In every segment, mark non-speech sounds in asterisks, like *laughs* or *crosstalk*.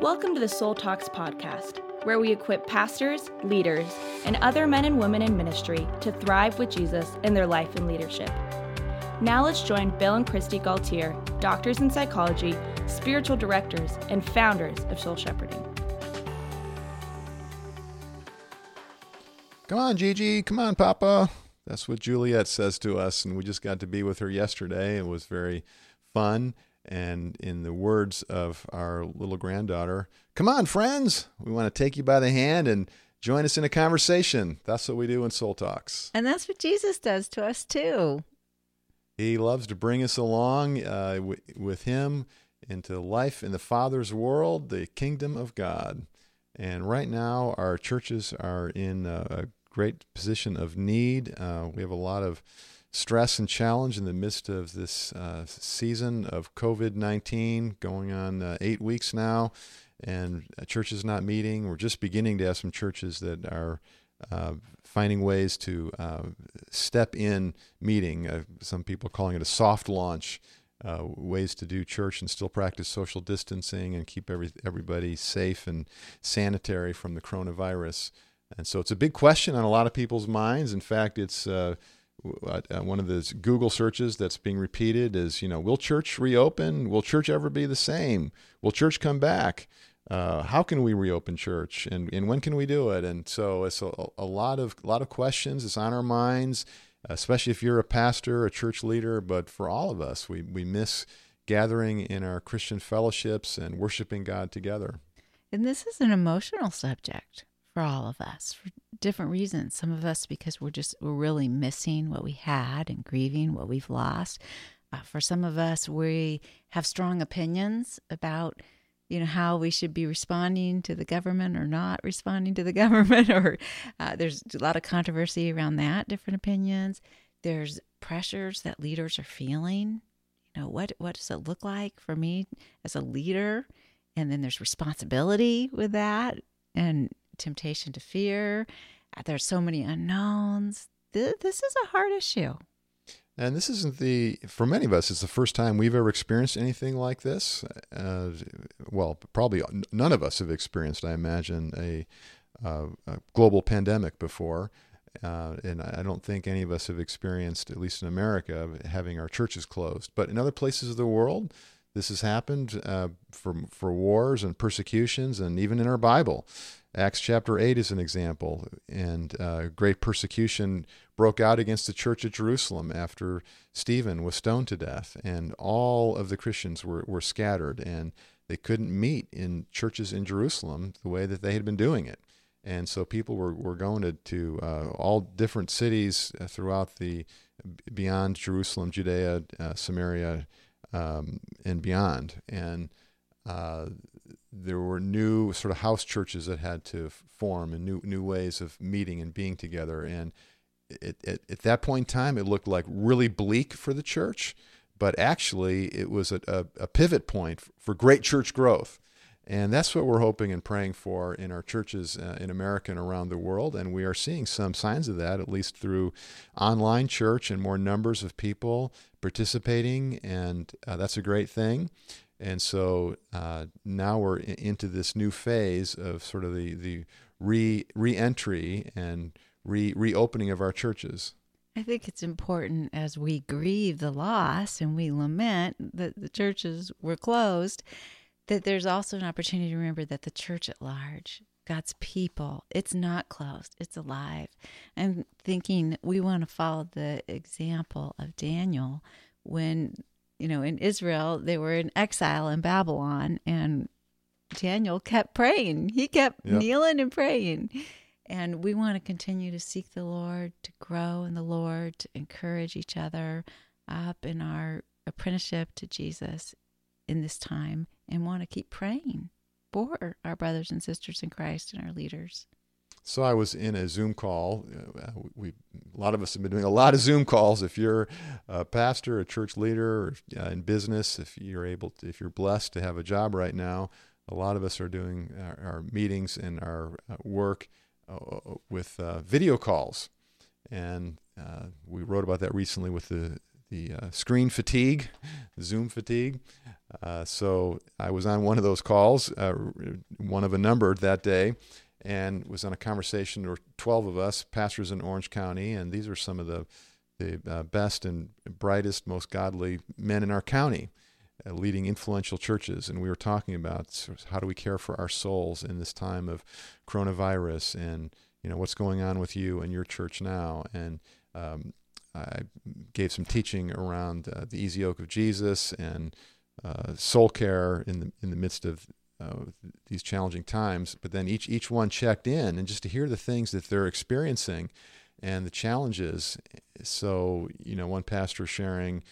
Welcome to the Soul Talks podcast, where we equip pastors, leaders, and other men and women in ministry to thrive with Jesus in their life and leadership. Now let's join Bill and Kristi Gaultiere, doctors in psychology, spiritual directors, and founders of Soul Shepherding. Come on, Gigi. Come on, Papa. That's what Juliet says to us. And we just got to be with her yesterday. It was very fun. And in the words of our little granddaughter, come on, friends. We want to take you by the hand and join us in a conversation. That's what we do in Soul Talks. And that's what Jesus does to us, too. He loves to bring us along uh, w- with Him into life in the Father's world, the kingdom of God. And right now, our churches are in a great position of need. Uh, we have a lot of stress and challenge in the midst of this uh, season of COVID 19 going on uh, eight weeks now, and churches not meeting. We're just beginning to have some churches that are uh, finding ways to uh, step in meeting. Uh, some people calling it a soft launch. Uh, ways to do church and still practice social distancing and keep every, everybody safe and sanitary from the coronavirus. And so it's a big question on a lot of people's minds. In fact, it's uh, uh, one of the Google searches that's being repeated is, you know, will church reopen? Will church ever be the same? Will church come back? Uh, how can we reopen church, and, and when can we do it? And so it's a, a lot of a lot of questions. It's on our minds, especially if you're a pastor, a church leader. But for all of us, we we miss gathering in our Christian fellowships and worshiping God together. And this is an emotional subject for all of us for different reasons. Some of us because we're just we're really missing what we had and grieving what we've lost. Uh, for some of us, we have strong opinions about you know how we should be responding to the government or not responding to the *laughs* government or uh, there's a lot of controversy around that different opinions there's pressures that leaders are feeling you know what what does it look like for me as a leader and then there's responsibility with that and temptation to fear. Uh, there's so many unknowns. This is a hard issue. And this isn't the, for many of us, it's the first time we've ever experienced anything like this. Uh, well, probably none of us have experienced, I imagine, a, uh, a global pandemic before. Uh, and I don't think any of us have experienced, at least in America, having our churches closed. But in other places of the world, this has happened uh, for, for wars and persecutions, and even in our Bible. Acts chapter 8 is an example, and uh, great persecution broke out against the church at Jerusalem after Stephen was stoned to death, and all of the Christians were, were scattered, and they couldn't meet in churches in Jerusalem the way that they had been doing it. And so people were, were going to, to uh, all different cities throughout the beyond Jerusalem, Judea, uh, Samaria, um, and beyond. And uh, there were new sort of house churches that had to form and new new ways of meeting and being together. And it, it, at that point in time, it looked like really bleak for the church, but actually it was a, a, a pivot point for great church growth. And that's what we're hoping and praying for in our churches uh, in America and around the world. And we are seeing some signs of that, at least through online church and more numbers of people participating. And uh, that's a great thing. And so uh, now we're into this new phase of sort of the, the re re-entry and re reopening of our churches. I think it's important as we grieve the loss and we lament that the churches were closed, that there's also an opportunity to remember that the church at large, God's people, it's not closed, it's alive. I'm thinking we want to follow the example of Daniel when you know, in Israel, they were in exile in Babylon, and Daniel kept praying. He kept yep. kneeling and praying. And we want to continue to seek the Lord, to grow in the Lord, to encourage each other up in our apprenticeship to Jesus in this time, and want to keep praying for our brothers and sisters in Christ and our leaders. So I was in a Zoom call. Uh, we a lot of us have been doing a lot of Zoom calls. If you're a pastor, a church leader, or uh, in business, if you're able, to, if you're blessed to have a job right now, a lot of us are doing our, our meetings and our uh, work uh, with uh, video calls, and uh, we wrote about that recently with the the screen fatigue, *laughs* Zoom fatigue. Uh, so I was on one of those calls, uh, one of a number that day, and was on a conversation. There were 12 of us, pastors in Orange County, and these are some of the the uh, best and brightest, most godly men in our county, uh, leading influential churches. And we were talking about how do we care for our souls in this time of coronavirus, and you know what's going on with you and your church now. And um, I gave some teaching around uh, the easy yoke of Jesus and uh, soul care in the in the midst of uh, these challenging times. But then each each one checked in, and just to hear the things that they're experiencing and the challenges. So you know, one pastor sharing.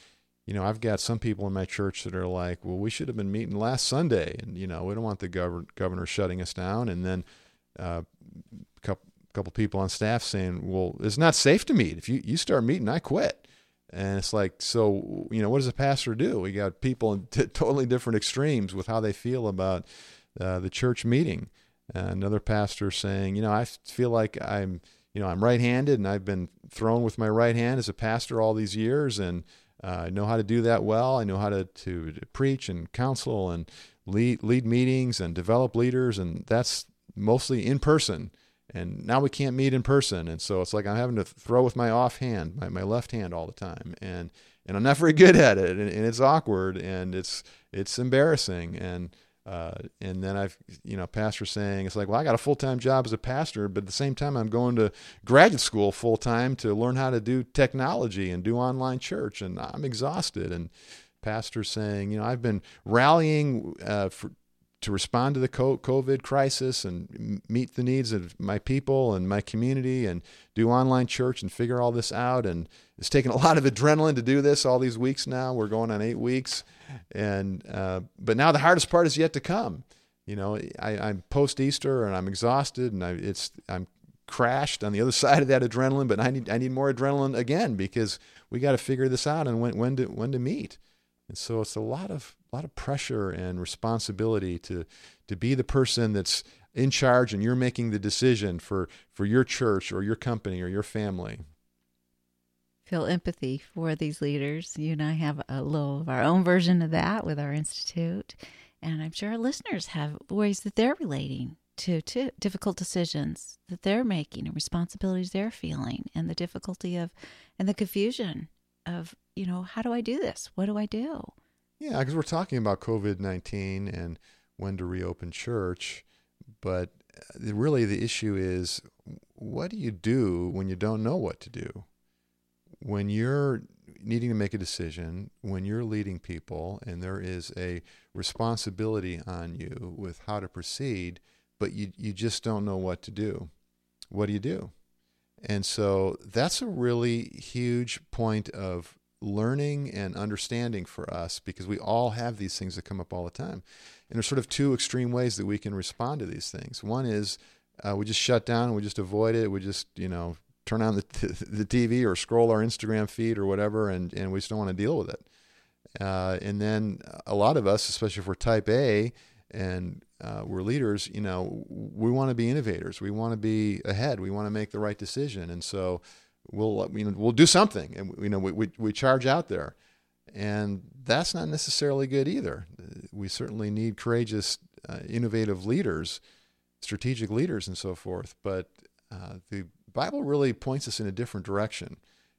You know, I've got some people in my church that are like, "Well, we should have been meeting last Sunday, and you know, we don't want the governor governor shutting us down." And then uh, a couple couple people on staff saying, "Well, it's not safe to meet. If you you start meeting, I quit." And it's like, so, you know, what does a pastor do? We got people in t- totally different extremes with how they feel about uh, the church meeting. Uh, another pastor saying, you know, I feel like I'm, you know, I'm right handed and I've been thrown with my right hand as a pastor all these years and uh, I know how to do that well. I know how to, to, to preach and counsel and lead, lead meetings and develop leaders. And that's mostly in person and now we can't meet in person. And so it's like i'm having to throw with my off hand my, my left hand all the time. And and i'm not very good at it. And, and it's awkward and it's it's embarrassing. And uh, and then I've, you know, pastor saying, it's like, well, I got a full time job as a pastor, but at the same time, I'm going to graduate school full time to learn how to do technology and do online church, and I'm exhausted. And pastor saying, you know, I've been rallying uh, for to respond to the COVID crisis and meet the needs of my people and my community and do online church and figure all this out. And it's taken a lot of adrenaline to do this all these weeks now. We're going on eight weeks. And, uh, but now the hardest part is yet to come. You know, I, am post Easter and I'm exhausted and I, it's, I'm crashed on the other *laughs* side of that adrenaline, but I need, I need more adrenaline again because we got to figure this out and when, when to, when to meet. And so it's a lot of a lot of pressure and responsibility to to be the person that's in charge and you're making the decision for for your church or your company or your family. Feel empathy for these leaders. You and I have a little of our own version of that with our institute, and I'm sure our listeners have ways that they're relating to, to difficult decisions that they're making and responsibilities they're feeling and the difficulty of and the confusion of you know, how do I do this? What do I do? Yeah, because we're talking about COVID 19 and when to reopen church. But uh, really, the issue is what do you do when you don't know what to do? When you're needing to make a decision, when you're leading people, and there is a responsibility on you with how to proceed, but you, you just don't know what to do. What do you do? And so that's a really huge point of learning and understanding for us because we all have these things that come up all the time. And there's sort of two extreme ways that we can respond to these things. One is uh, we just shut down we just avoid it. We just, you know, turn on the, *laughs* t- the TV or scroll our Instagram feed or whatever, and, and we just don't want to deal with it. Uh, and then a lot of us, especially if we're type A and uh, we're leaders, you know, we want to be innovators. We want to be ahead. We want to make the right decision. And so we'll you know we'll do something and you know we, we, we charge out there and that's not necessarily good either we certainly need courageous uh, innovative leaders strategic leaders and so forth but uh, the bible really points us in a different direction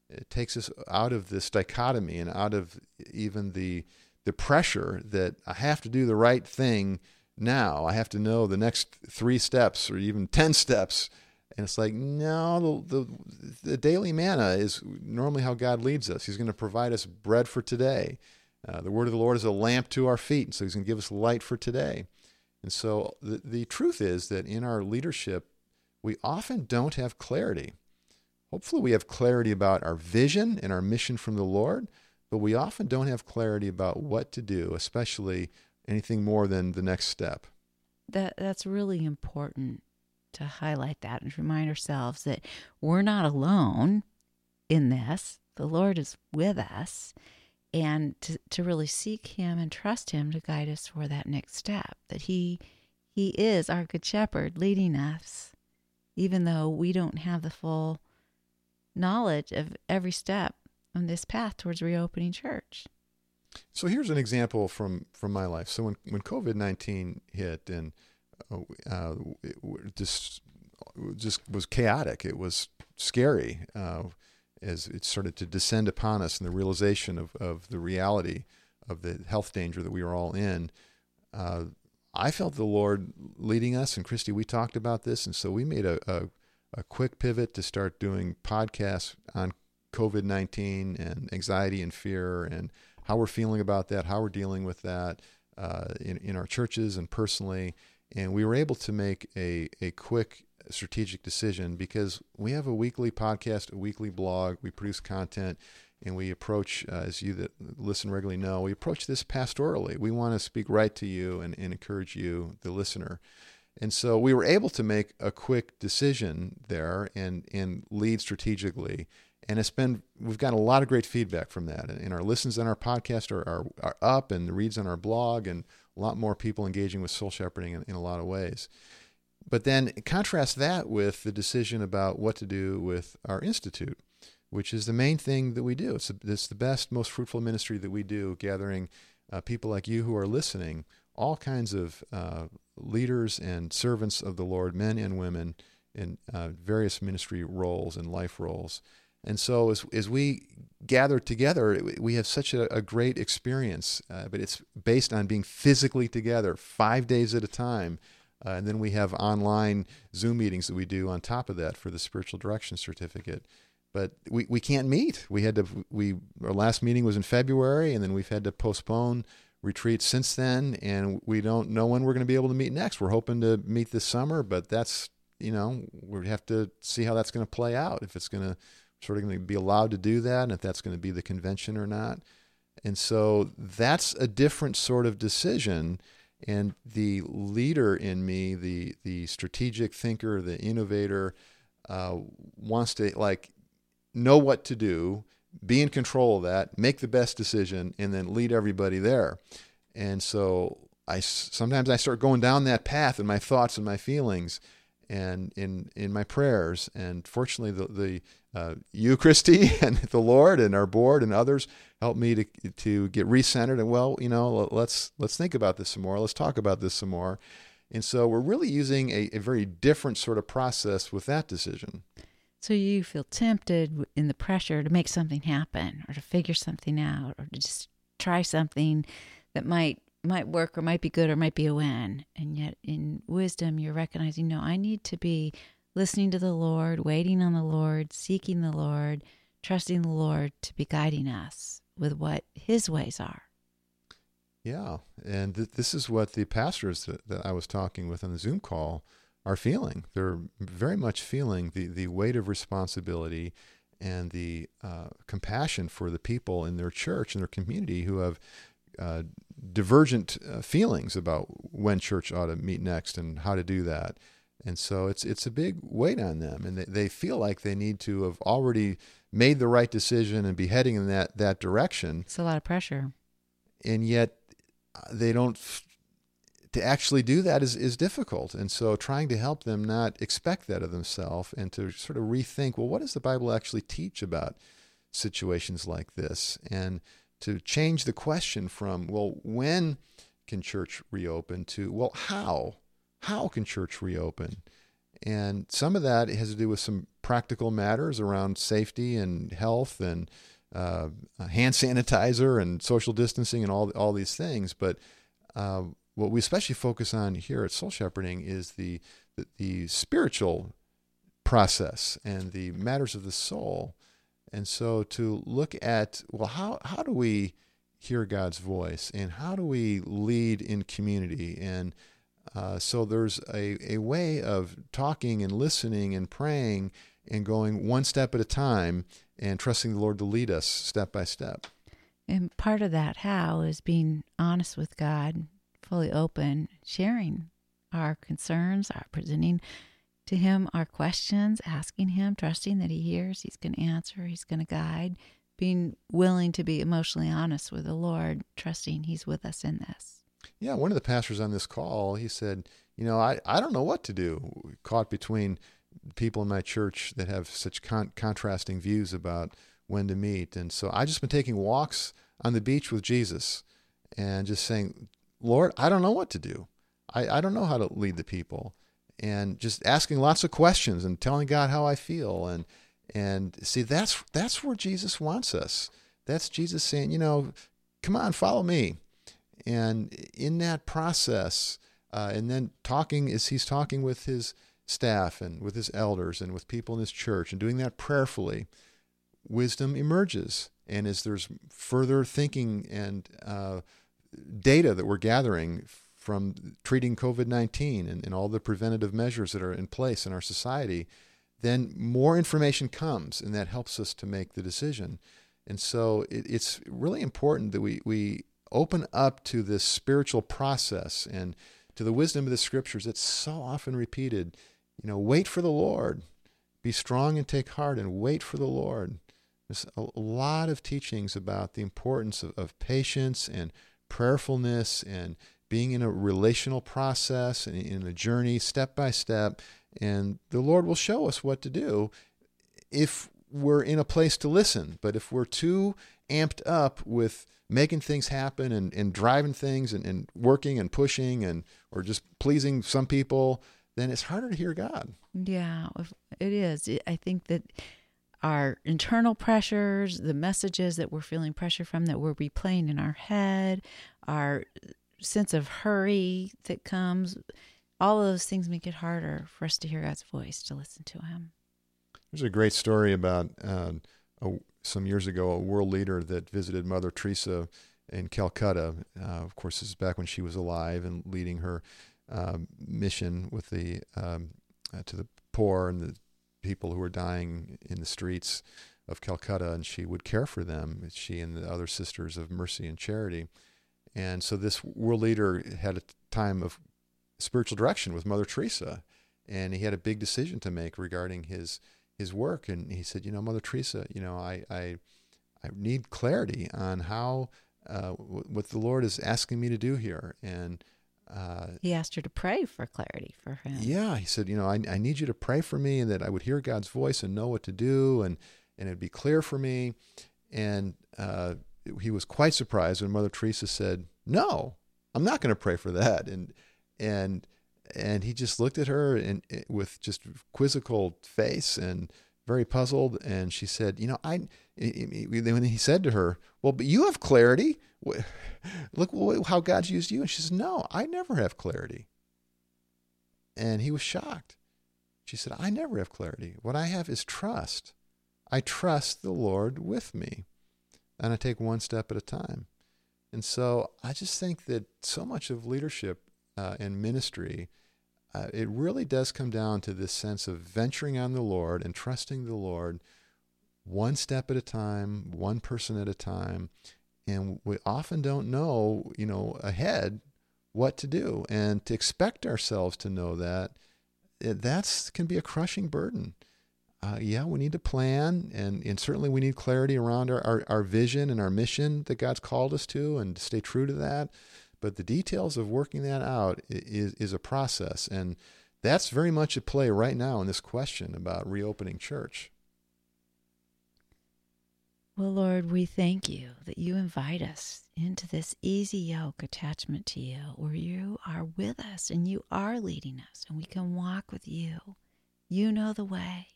it takes us out of this dichotomy and out of even the the pressure that i have to do the right thing now i have to know the next three steps or even 10 steps and it's like, no, the, the, the, daily manna is normally how God leads us. He's going to provide us bread for today. Uh, the word of the Lord is a lamp to our feet, and so He's going to give us light for today. And so the, the truth is that in our leadership, we often don't have clarity. Hopefully, we have clarity about our vision and our mission from the Lord, but we often don't have clarity about what to do, especially anything more than the next step. That that's really important to highlight that and remind ourselves that we're not alone in this. The Lord is with us, and to, to really seek Him and trust Him to guide us for that next step. That He He is our good shepherd leading us, even though we don't have the full knowledge of every step on this path towards reopening church. So here's an example from from my life. So when when COVID nineteen hit and uh, uh, it just just was chaotic. It was scary uh, as it started to descend upon us, and the realization of of the reality of the health danger that we were all in. Uh, I felt the Lord leading us, and Kristi, we talked about this, and so we made a, a, a quick pivot to start doing podcasts on COVID 19 and anxiety and fear and how we're feeling about that, how we're dealing with that uh, in, in our churches and personally. And we were able to make a, a quick strategic decision because we have a weekly podcast, a weekly blog, we produce content, and we approach, uh, as you that listen regularly know, we approach this pastorally. We want to speak right to you and, and encourage you, the listener. And so we were able to make a quick decision there and, and lead strategically. And it's been, we've got a lot of great feedback from that. And our listens on our podcast are, are, are up and the reads on our blog and a lot more people engaging with soul shepherding in, in a lot of ways. But then contrast that with the decision about what to do with our institute, which is the main thing that we do. It's, it's the best, most fruitful ministry that we do, gathering uh, people like you who are listening, all kinds of uh, leaders and servants of the Lord, men and women, in uh, various ministry roles and life roles. And so, as, as we gather together, we have such a, a great experience, uh, but it's based on being physically together five days at a time uh, and then we have online Zoom meetings that we do on top of that for the spiritual direction certificate. But we, we can't meet. We had to we our last meeting was in February, and then we've had to postpone retreats since then, and we don't know when we're going to be able to meet next. We're hoping to meet this summer, but that's you know we have to see how that's going to play out. If it's going to sort of going to be allowed to do that, and if that's going to be the convention or not. And so that's a different sort of decision and the leader in me, the the strategic thinker, the innovator, uh, wants to like know what to do, be in control of that, make the best decision, and then lead everybody there. And so I sometimes I start going down that path in my thoughts and my feelings, and in in my prayers. And fortunately, the the uh, you, Kristi, *laughs* and the Lord, and our board, and others help me to to get recentered. And well, you know, let's let's think about this some more. Let's talk about this some more. And so we're really using a, a very different sort of process with that decision. So you feel tempted in the pressure to make something happen, or to figure something out, or to just try something that might might work or might be good or might be a win. And yet in wisdom you're recognizing, no, I need to be listening to the Lord, waiting on the Lord, seeking the Lord, trusting the Lord to be guiding us with what His ways are. Yeah. And th- this is what the pastors that, that I was talking with on the Zoom call are feeling. They're very much feeling the, the weight of responsibility and the uh, compassion for the people in their church and their community who have uh, divergent uh, feelings about when church ought to meet next and how to do that. And so it's it's a big weight on them, and they, they feel like they need to have already made the right decision and be heading in that that direction. It's a lot of pressure, and yet uh, they don't. To actually do that is, is difficult. And so trying to help them not expect that of themselves and to sort of rethink, well, what does the Bible actually teach about situations like this? And to change the question from, well, when can church reopen to, well, how? How can church reopen? And some of that has to do with some practical matters around safety and health and uh, hand *laughs* sanitizer and social distancing and all all these things. But uh, what we especially focus on here at Soul Shepherding is the, the, the spiritual process and the matters of the soul. And so to look at well, how how do we hear God's voice and how do we lead in community and uh, so there's a, a way of talking and listening and praying and going one step at a time and trusting the Lord to lead us step by step. And part of that how is being honest with God, fully open, sharing our concerns, our presenting to Him our questions, asking Him, trusting that He hears, He's going to answer, He's going to guide, being willing to be emotionally honest with the Lord, trusting He's with us in this. Yeah, one of the pastors on this call, he said, you know, I, I don't know what to do. Caught between people in my church that have such con- contrasting views about when to meet. And so I've just been taking walks on the beach with Jesus and just saying, Lord, I don't know what to do. I, I don't know how to lead the people. And just asking lots of questions and telling God how I feel. And and see that's that's where Jesus wants us. That's Jesus saying, you know, come on, follow me. And in that process, uh, and then talking as he's talking with his staff and with his elders and with people in his church and doing that prayerfully, wisdom emerges. And as there's further thinking and uh, data that we're gathering from treating COVID 19 and, and all the preventative measures that are in place in our society, then more information comes and that helps us to make the decision. And so it, it's really important that we, we open up to this spiritual process and to the wisdom of the scriptures. It's so often repeated. You know, wait for the Lord. Be strong and take heart and wait for the Lord. There's a lot of teachings about the importance of, of patience and prayerfulness and being in a relational process and in a journey step by step. And the Lord will show us what to do if we're in a place to listen. But if we're too amped up with making things happen and, and driving things and, and working and pushing and or just pleasing some people, then it's harder to hear God. Yeah, it is. I think that our internal pressures, the messages that we're feeling pressure from that we're replaying in our head, our sense of hurry that comes, all of those things make it harder for us to hear God's voice, to listen to Him. There's a great story about uh, a, some years ago a world leader that visited Mother Teresa in Calcutta. Uh, of course, this is back when she was alive and leading her um, mission with the um, uh, to the poor and the people who were dying in the streets of Calcutta, and she would care for them. She and the other sisters of mercy and charity. And so this world leader had a time of spiritual direction with Mother Teresa, and he had a big decision to make regarding his his work. And he said, you know, Mother Teresa, you know, I I, I need clarity on how uh, what the Lord is asking me to do here. And uh, he asked her to pray for clarity for him. Yeah, he said, you know, I, I need you to pray for me, and that I would hear God's voice and know what to do, and and it'd be clear for me. And uh, he was quite surprised when Mother Teresa said, "No, I'm not going to pray for that." And and and he just looked at her and with just quizzical face and very puzzled. And she said, "You know, I." When he said to her, "Well, but you have clarity. *laughs* Look how God's used you." And she says, "No, I never have clarity." And he was shocked. She said, "I never have clarity. What I have is trust. I trust the Lord with me, and I take one step at a time." And so I just think that so much of leadership uh, and ministry, uh, it really does come down to this sense of venturing on the Lord and trusting the Lord one step at a time, one person at a time. And we often don't know, you know, ahead what to do. And to expect ourselves to know that, eh, that's can be a crushing burden. Uh, yeah, we need to plan, and, and certainly we need clarity around our, our, our vision and our mission that God's called us to, and to stay true to that. But the details of working that out is, is a process. And that's very much at play right now in this question about reopening church. Well, Lord, we thank you that you invite us into this easy yoke attachment to you, where you are with us and you are leading us, and we can walk with you. You know the way.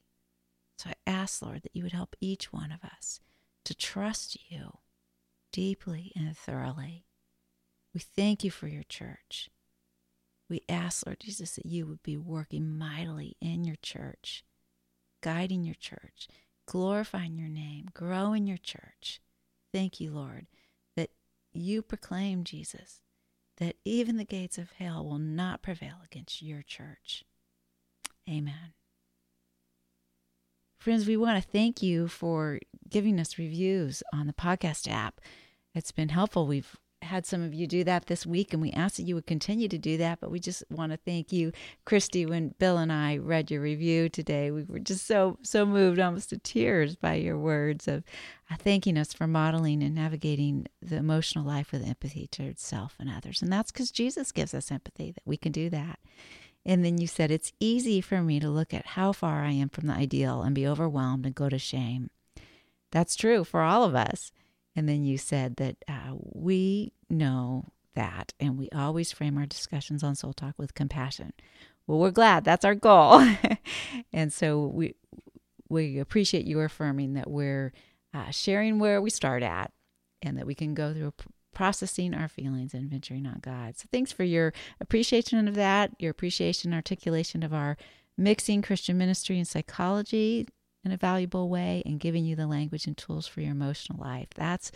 So I ask, Lord, that you would help each one of us to trust you deeply and thoroughly we thank you for your church. We ask, Lord Jesus, that you would be working mightily in your church, guiding your church, glorifying your name, growing your church. Thank you, Lord, that you proclaim, Jesus, that even the gates of hell will not prevail against your church. Amen. Friends, we want to thank you for giving us reviews on the podcast app. It's been helpful. We've had some of you do that this week, and we asked that you would continue to do that. But we just want to thank you, Christy. When Bill and I read your review today, we were just so so moved, almost to tears, by your words of uh, thanking us for modeling and navigating the emotional life with empathy towards self and others. And that's because Jesus gives us empathy that we can do that. And then you said it's easy for me to look at how far I am from the ideal and be overwhelmed and go to shame. That's true for all of us. And then you said that uh, we know that, and we always frame our discussions on Soul Talk with compassion. Well, we're glad that's our goal, *laughs* and so we we appreciate you affirming that we're uh, sharing where we start at, and that we can go through processing our feelings and venturing on God. So thanks for your appreciation of that, your appreciation, articulation of our mixing Christian ministry and psychology in a valuable way, and giving you the language and tools for your emotional life. That's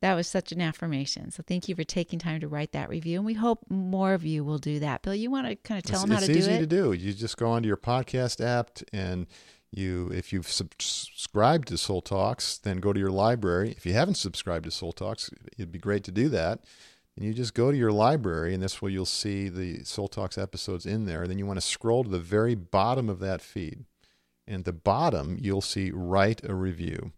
that was such an affirmation. So thank you for taking time to write that review, and we hope more of you will do that. Bill, you want to kind of tell it's, them how to do it? It's easy to do. You just go onto your podcast app and you if you've subscribed to Soul Talks, then go to your library. If you haven't subscribed to Soul Talks, it'd be great to do that. And you just go to your library, and this way you'll see the Soul Talks episodes in there. And then you want to scroll to the very bottom of that feed. And the bottom, you'll see Write a Review.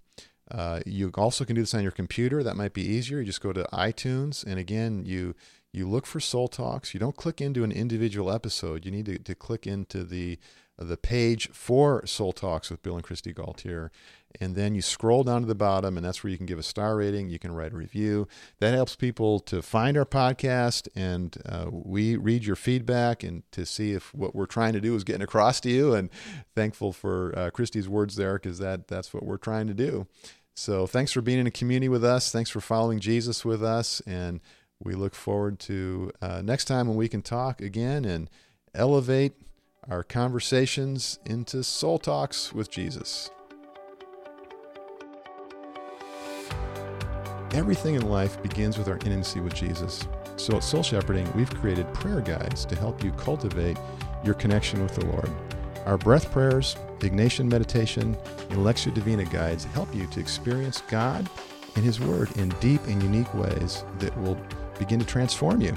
Uh, you also can do this on your computer. That might be easier. You just go to iTunes, and again, you you look for Soul Talks. You don't click into an individual episode. You need to, to click into the the page for Soul Talks with Bill and Kristi Gaultiere. And then you scroll down to the bottom, and that's where you can give a star rating. You can write a review. That helps people to find our podcast, and uh, we read your feedback and to see if what we're trying to do is getting across to you. And thankful for uh, Christy's words there, because that that's what we're trying to do. So thanks for being in a community with us. Thanks for following Jesus with us, and we look forward to uh, next time when we can talk again and elevate our conversations into soul talks with Jesus. Everything in life begins with our intimacy with Jesus. So at Soul Shepherding, we've created prayer guides to help you cultivate your connection with the Lord. Our breath prayers, Ignatian meditation, and Lectio Divina guides help you to experience God and His Word in deep and unique ways that will begin to transform you.